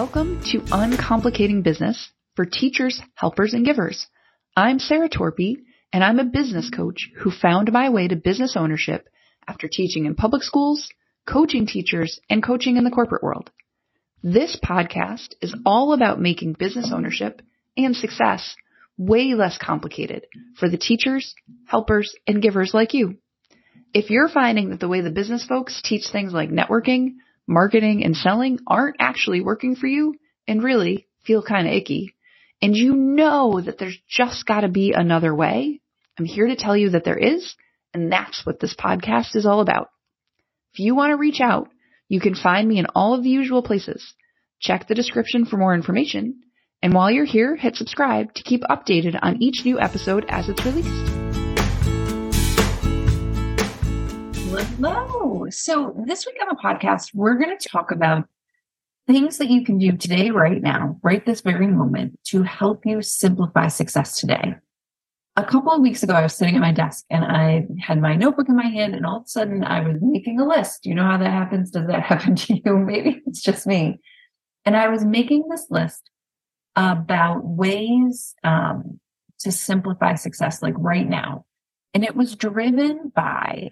Welcome to Uncomplicating Business for teachers, helpers, and givers. I'm Sarah Torpey, and I'm a business coach who found my way to business ownership after teaching in public schools, coaching teachers, and coaching in the corporate world. This podcast is all about making business ownership and success way less complicated for the teachers, helpers, and givers like you. If you're finding that the way the business folks teach things like networking, marketing, and selling aren't actually working for you and really feel kind of icky, and you know that there's just got to be another way, I'm here to tell you that there is, and that's what this podcast is all about. If you want to reach out, you can find me in all of the usual places. Check the description for more information, and while you're here, hit subscribe to keep updated on each new episode as it's released. Hello. So, this week on the podcast, we're going to talk about things that you can do today, right now, right this very moment, to help you simplify success today. A couple of weeks ago, I was sitting at my desk and I had my notebook in my hand, and all of a sudden, I was making a list. You know how that happens? Does that happen to you? Maybe it's just me. And I was making this list about ways um, to simplify success, like right now. And it was driven by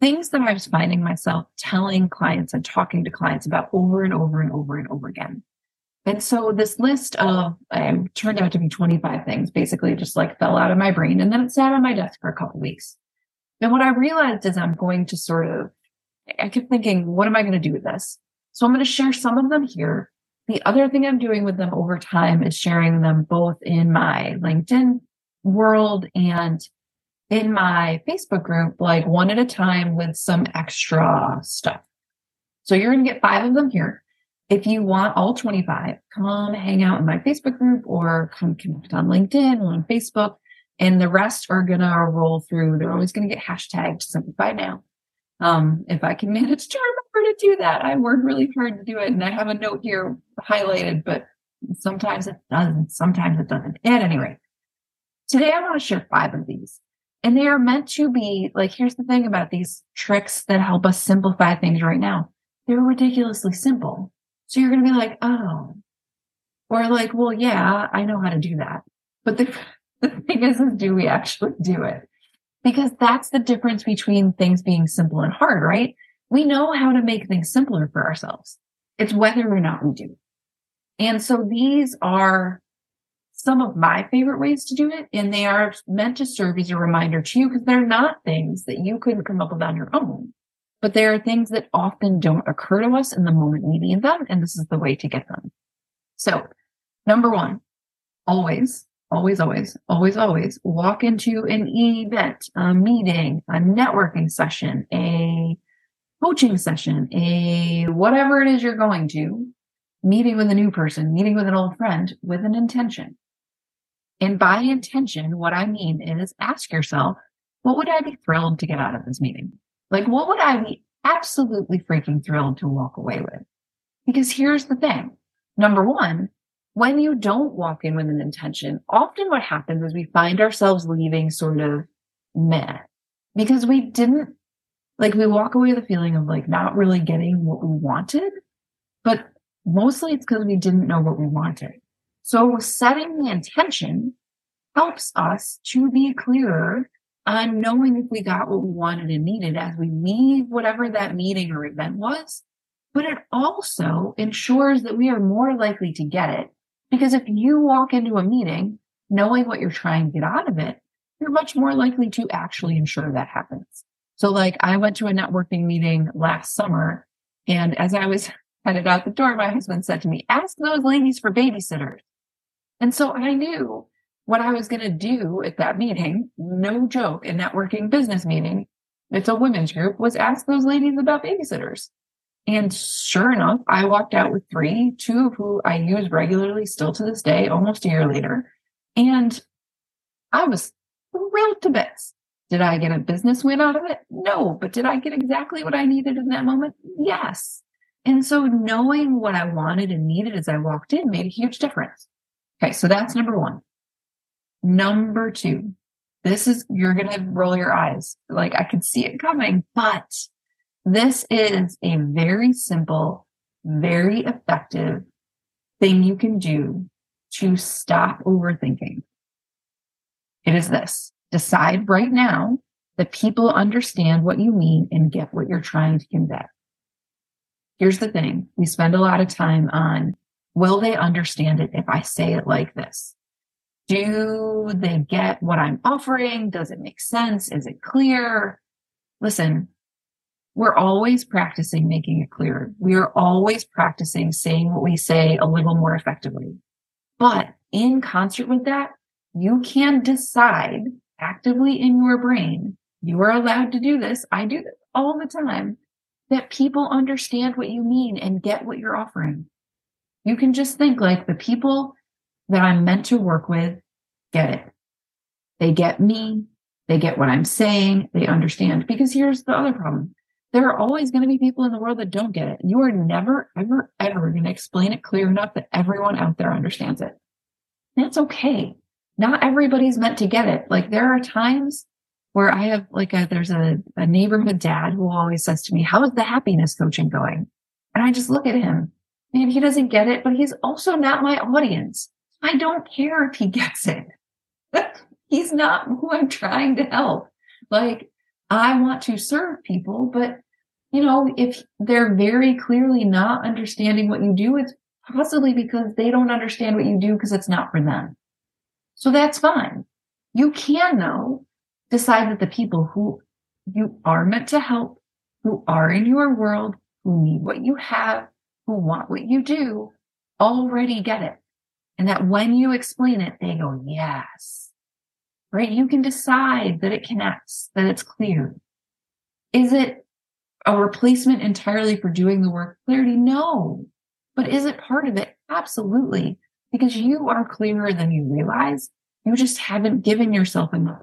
things that I was finding myself telling clients and talking to clients about over and over and over and over again. And so this list of um, turned out to be 25 things, basically just like fell out of my brain. And then it sat on my desk for a couple weeks. And what I realized is I'm going to sort of, I kept thinking, what am I going to do with this? So I'm going to share some of them here. The other thing I'm doing with them over time is sharing them both in my LinkedIn world and in my Facebook group, like one at a time with some extra stuff. So you're going to get five of them here. If you want all 25, come hang out in my Facebook group or come connect on LinkedIn or on Facebook. And the rest are going to roll through. They're always going to get hashtagged simplify now. Um, if I can manage to remember to do that, I work really hard to do it. And I have a note here highlighted, but sometimes it doesn't. Sometimes it doesn't. At any rate, today I want to share five of these. And they are meant to be like, here's the thing about these tricks that help us simplify things right now. They're ridiculously simple. So you're going to be like, oh, or like, well, yeah, I know how to do that. But the, the thing is, is do we actually do it? Because that's the difference between things being simple and hard, right? We know how to make things simpler for ourselves. It's whether or not we do. And so these are some of my favorite ways to do it. And they are meant to serve as a reminder to you because they're not things that you couldn't come up with on your own, but they are things that often don't occur to us in the moment we need them. And this is the way to get them. So number one, always, always, always, always, always walk into an event, a meeting, a networking session, a coaching session, a whatever it is you're going to, meeting with a new person, meeting with an old friend with an intention. And by intention, what I mean is ask yourself, what would I be thrilled to get out of this meeting? Like, what would I be absolutely freaking thrilled to walk away with? Because here's the thing. Number one, when you don't walk in with an intention, often what happens is we find ourselves leaving sort of meh because we didn't like we walk away with a feeling of like not really getting what we wanted, but mostly it's because we didn't know what we wanted. So setting the intention helps us to be clearer on knowing if we got what we wanted and needed as we leave whatever that meeting or event was. But it also ensures that we are more likely to get it because if you walk into a meeting knowing what you're trying to get out of it, you're much more likely to actually ensure that happens. So like I went to a networking meeting last summer and as I was headed out the door, my husband said to me, ask those ladies for babysitters. And so I knew what I was going to do at that meeting. No joke, a networking business meeting. It's a women's group was ask those ladies about babysitters. And sure enough, I walked out with three, two of who I use regularly still to this day, almost a year later. And I was thrilled to bits. Did I get a business win out of it? No, but did I get exactly what I needed in that moment? Yes. And so knowing what I wanted and needed as I walked in made a huge difference. Okay, so that's number one. Number two, this is, you're going to roll your eyes. Like I could see it coming, but this is a very simple, very effective thing you can do to stop overthinking. It is this decide right now that people understand what you mean and get what you're trying to convey. Here's the thing we spend a lot of time on will they understand it if I say it like this? Do they get what I'm offering? Does it make sense? Is it clear? Listen, we're always practicing making it clear. We are always practicing saying what we say a little more effectively. But in concert with that, you can decide actively in your brain, you are allowed to do this. I do this all the time that people understand what you mean and get what you're offering. You can just think like the people that I'm meant to work with get it. They get me. They get what I'm saying. They understand. Because here's the other problem. There are always going to be people in the world that don't get it. You are never, ever, ever going to explain it clear enough that everyone out there understands it. That's okay. Not everybody's meant to get it. Like there are times where I have like a, there's a, a neighborhood dad who always says to me, how is the happiness coaching going? And I just look at him he doesn't get it, but he's also not my audience. I don't care if he gets it. he's not who I'm trying to help. Like I want to serve people, but you know, if they're very clearly not understanding what you do, it's possibly because they don't understand what you do because it's not for them. So that's fine. You can though decide that the people who you are meant to help, who are in your world, who need what you have, who want what you do, already get it. And that when you explain it, they go, yes, right? You can decide that it connects, that it's clear. Is it a replacement entirely for doing the work clarity? No. But is it part of it? Absolutely. Because you are clearer than you realize. You just haven't given yourself enough,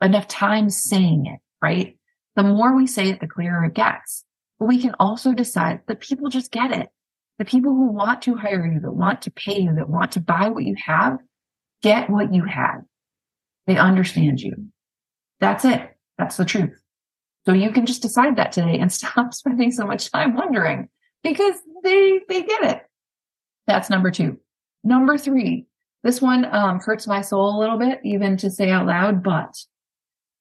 enough time saying it, right? The more we say it, the clearer it gets. But we can also decide that people just get it. The people who want to hire you, that want to pay you, that want to buy what you have, get what you have. They understand you. That's it. That's the truth. So you can just decide that today and stop spending so much time wondering because they, they get it. That's number two. Number three, this one um, hurts my soul a little bit, even to say out loud, but,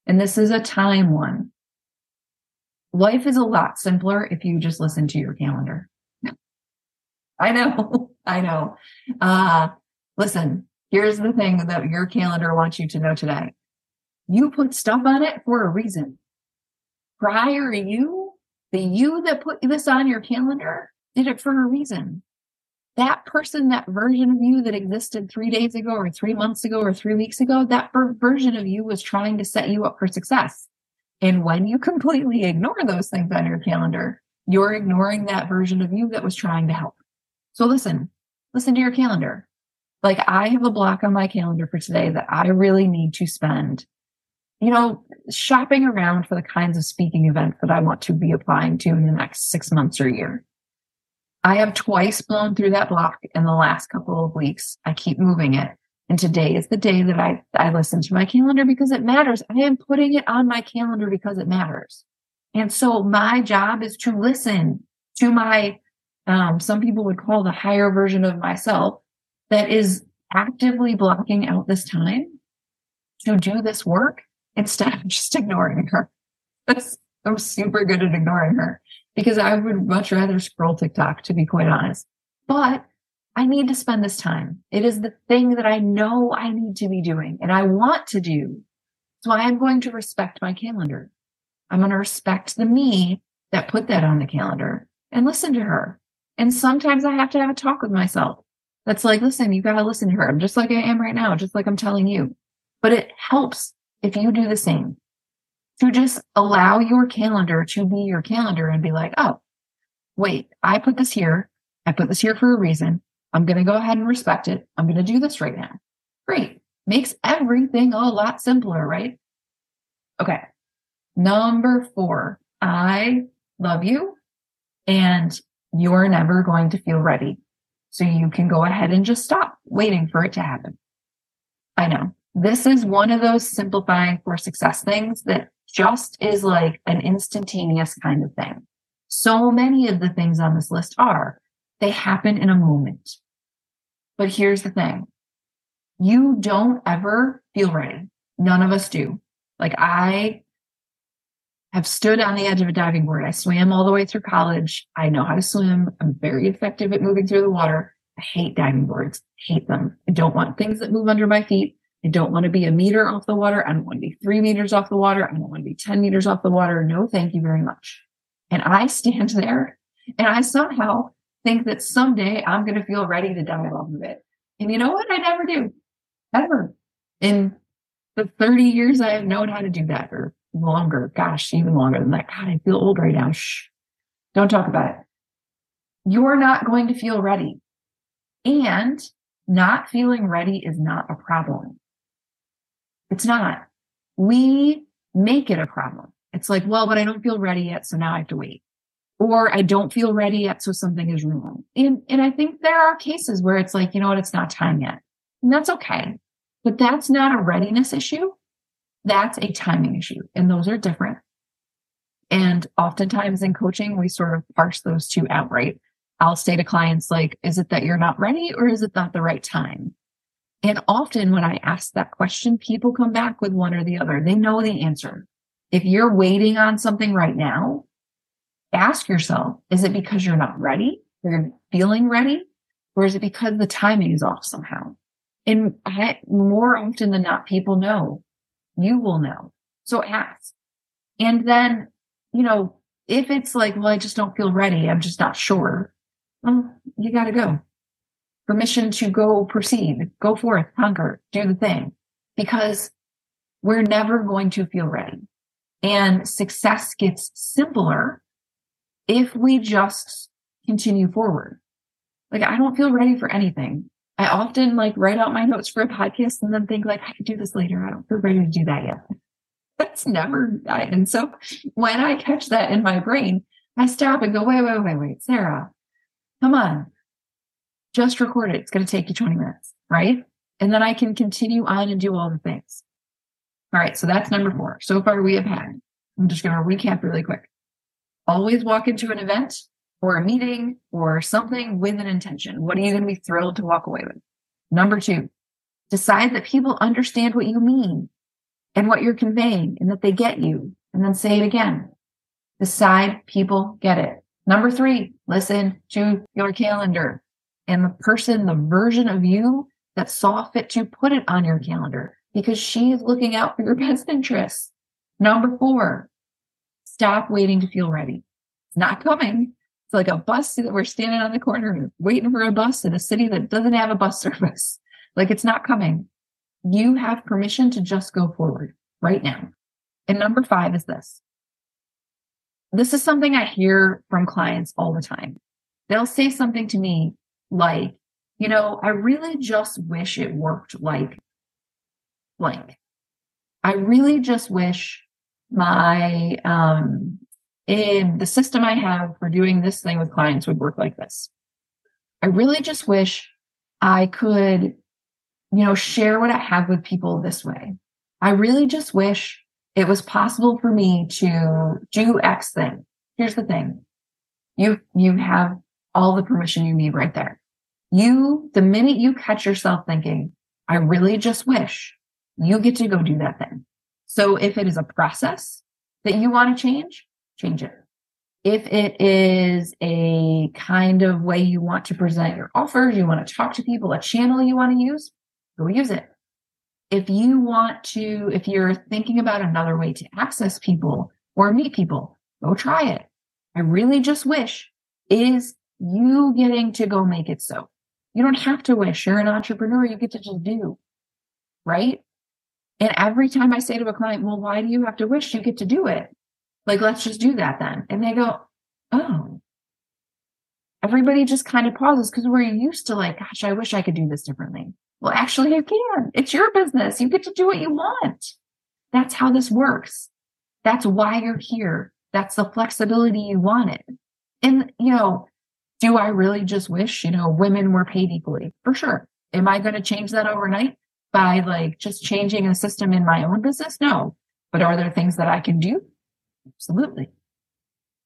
and this is a time one. Life is a lot simpler if you just listen to your calendar. I know, I know. Uh, listen, Here's the thing that your calendar wants you to know today. You put stuff on it for a reason. Prior you, the you that put this on your calendar did it for a reason. That person, that version of you that existed three days ago or three months ago or three weeks ago, that version of you was trying to set you up for success. And when you completely ignore those things on your calendar, you're ignoring that version of you that was trying to help. So listen, listen to your calendar. Like I have a block on my calendar for today that I really need to spend, you know, shopping around for the kinds of speaking events that I want to be applying to in the next six months or year. I have twice blown through that block in the last couple of weeks. I keep moving it. And today is the day that I, I listen to my calendar because it matters. I am putting it on my calendar because it matters. And so my job is to listen to my, um, some people would call the higher version of myself that is actively blocking out this time to do this work instead of just ignoring her. I'm super good at ignoring her because I would much rather scroll TikTok, to be quite honest. But I need to spend this time. It is the thing that I know I need to be doing and I want to do. So I am going to respect my calendar. I'm going to respect the me that put that on the calendar and listen to her. And sometimes I have to have a talk with myself that's like, listen, you got to listen to her. I'm just like I am right now, just like I'm telling you. But it helps if you do the same to just allow your calendar to be your calendar and be like, oh, wait, I put this here. I put this here for a reason. I'm going to go ahead and respect it. I'm going to do this right now. Great. Makes everything a lot simpler, right? Okay. Number four, I love you and you're never going to feel ready. So you can go ahead and just stop waiting for it to happen. I know this is one of those simplifying for success things that just is like an instantaneous kind of thing. So many of the things on this list are, they happen in a moment. But here's the thing you don't ever feel ready. None of us do. Like I have stood on the edge of a diving board. I swam all the way through college. I know how to swim. I'm very effective at moving through the water. I hate diving boards. hate them. I don't want things that move under my feet. I don't want to be a meter off the water. I don't want to be three meters off the water. I don't want to be 10 meters off the water. No, thank you very much. And I stand there and I somehow think that someday I'm going to feel ready to dive off of it. And you know what? I never do. Ever. In the 30 years I have known how to do that or longer. Gosh, even longer than that. God, I feel old right now. Shh. Don't talk about it. You're not going to feel ready. And not feeling ready is not a problem. It's not. We make it a problem. It's like, well, but I don't feel ready yet. So now I have to wait. Or I don't feel ready yet. So something is wrong. And, and I think there are cases where it's like, you know what? It's not time yet. And that's okay. But that's not a readiness issue. That's a timing issue. And those are different. And oftentimes in coaching, we sort of parse those two out, right? I'll say to clients, like, is it that you're not ready or is it not the right time? And often when I ask that question, people come back with one or the other. They know the answer. If you're waiting on something right now, ask yourself, is it because you're not ready? You're feeling ready? Or is it because the timing is off somehow? And I, more often than not, people know. You will know. So ask. And then, you know, if it's like, well, I just don't feel ready. I'm just not sure well, you got to go. Permission to go proceed, go forth, conquer, do the thing, because we're never going to feel ready. And success gets simpler if we just continue forward. Like, I don't feel ready for anything. I often like write out my notes for a podcast and then think like, I could do this later. I don't feel ready to do that yet. That's never, I, and so when I catch that in my brain, I stop and go, wait, wait, wait, wait, Sarah, Come on. Just record it. It's going to take you 20 minutes, right? And then I can continue on and do all the things. All right. So that's number four. So far we have had, I'm just going to recap really quick. Always walk into an event or a meeting or something with an intention. What are you going to be thrilled to walk away with? Number two, decide that people understand what you mean and what you're conveying and that they get you. And then say it again. Decide people get it. Number three, listen to your calendar and the person, the version of you that saw fit to put it on your calendar because she's looking out for your best interests. Number four, stop waiting to feel ready. It's not coming. It's like a bus that we're standing on the corner waiting for a bus in a city that doesn't have a bus service. Like it's not coming. You have permission to just go forward right now. And number five is this this is something I hear from clients all the time. They'll say something to me like, you know, I really just wish it worked like blank. I really just wish my, um, in the system I have for doing this thing with clients would work like this. I really just wish I could, you know, share what I have with people this way. I really just wish it was possible for me to do X thing. Here's the thing. You, you have all the permission you need right there. You, the minute you catch yourself thinking, I really just wish you get to go do that thing. So if it is a process that you want to change, change it. If it is a kind of way you want to present your offers, you want to talk to people, a channel you want to use, go use it if you want to, if you're thinking about another way to access people or meet people, go try it. I really just wish is you getting to go make it so. You don't have to wish. You're an entrepreneur. You get to just do. Right. And every time I say to a client, well, why do you have to wish? You get to do it. Like, let's just do that then. And they go, oh, everybody just kind of pauses because we're used to like, gosh, I wish I could do this differently. Well, actually, you can. It's your business. You get to do what you want. That's how this works. That's why you're here. That's the flexibility you wanted. And, you know, do I really just wish, you know, women were paid equally? For sure. Am I going to change that overnight by like just changing a system in my own business? No. But are there things that I can do? Absolutely.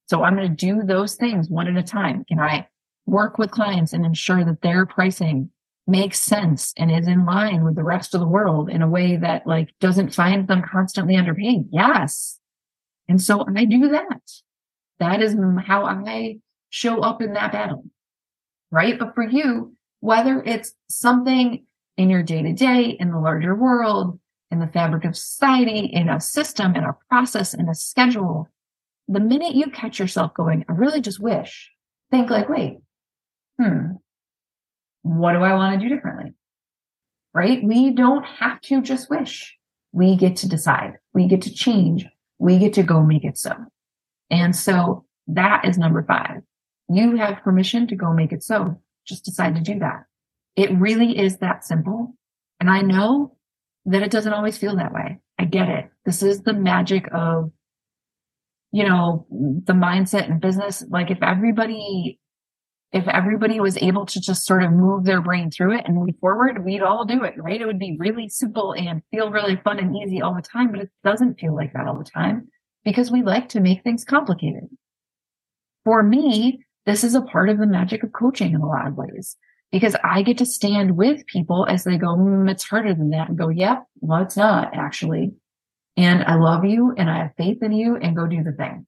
So I'm going to do those things one at a time. Can I work with clients and ensure that their pricing makes sense and is in line with the rest of the world in a way that like doesn't find them constantly underpaid? Yes. And so I do that. That is how I show up in that battle. Right. But for you, whether it's something in your day to day, in the larger world, in the fabric of society, in a system, in a process, in a schedule, the minute you catch yourself going, I really just wish, think like, wait, hmm, what do I want to do differently? Right? We don't have to just wish. We get to decide. We get to change. We get to go make it so. And so that is number five. You have permission to go make it so. Just decide to do that. It really is that simple. And I know that it doesn't always feel that way. I get it. This is the magic of, you know, the mindset and business. Like if everybody, if everybody was able to just sort of move their brain through it and move forward, we'd all do it, right? It would be really simple and feel really fun and easy all the time, but it doesn't feel like that all the time because we like to make things complicated. For me, this is a part of the magic of coaching in a lot of ways because I get to stand with people as they go, mm, it's harder than that and go, yep, well, it's not actually. And I love you and I have faith in you and go do the thing.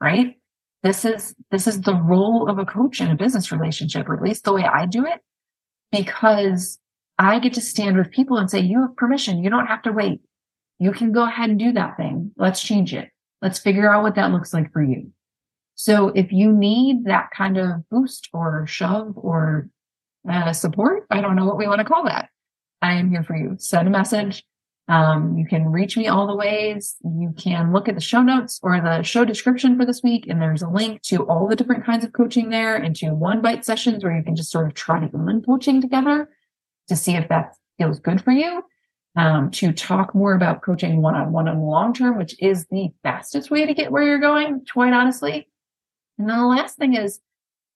Right. This is, this is the role of a coach in a business relationship, or at least the way I do it, because I get to stand with people and say, you have permission. You don't have to wait. You can go ahead and do that thing. Let's change it. Let's figure out what that looks like for you. So if you need that kind of boost or shove or uh, support. I don't know what we want to call that. I am here for you. Send a message. Um, you can reach me all the ways. You can look at the show notes or the show description for this week, and there's a link to all the different kinds of coaching there and to one bite sessions where you can just sort of try one coaching together to see if that feels good for you. Um, to talk more about coaching one on one on the long term, which is the fastest way to get where you're going, quite honestly. And then the last thing is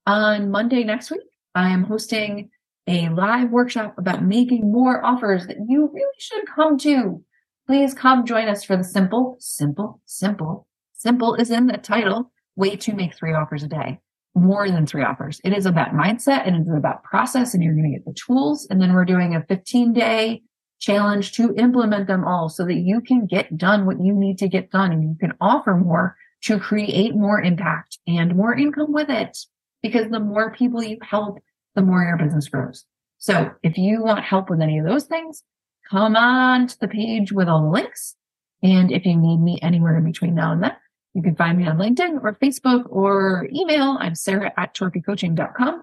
on Monday next week, I am hosting a live workshop about making more offers that you really should come to. Please come join us for the simple, simple, simple, simple is in the title way to make three offers a day. More than three offers. It is about mindset and it's about process and you're going to get the tools. And then we're doing a 15 day challenge to implement them all so that you can get done what you need to get done and you can offer more to create more impact and more income with it. Because the more people you help, the more your business grows. So if you want help with any of those things, come on to the page with all the links. And if you need me anywhere in between now and then, you can find me on LinkedIn or Facebook or email. I'm Sarah at torpeycoaching.com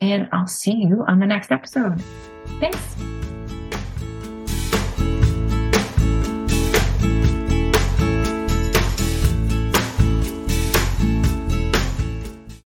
and I'll see you on the next episode. Thanks.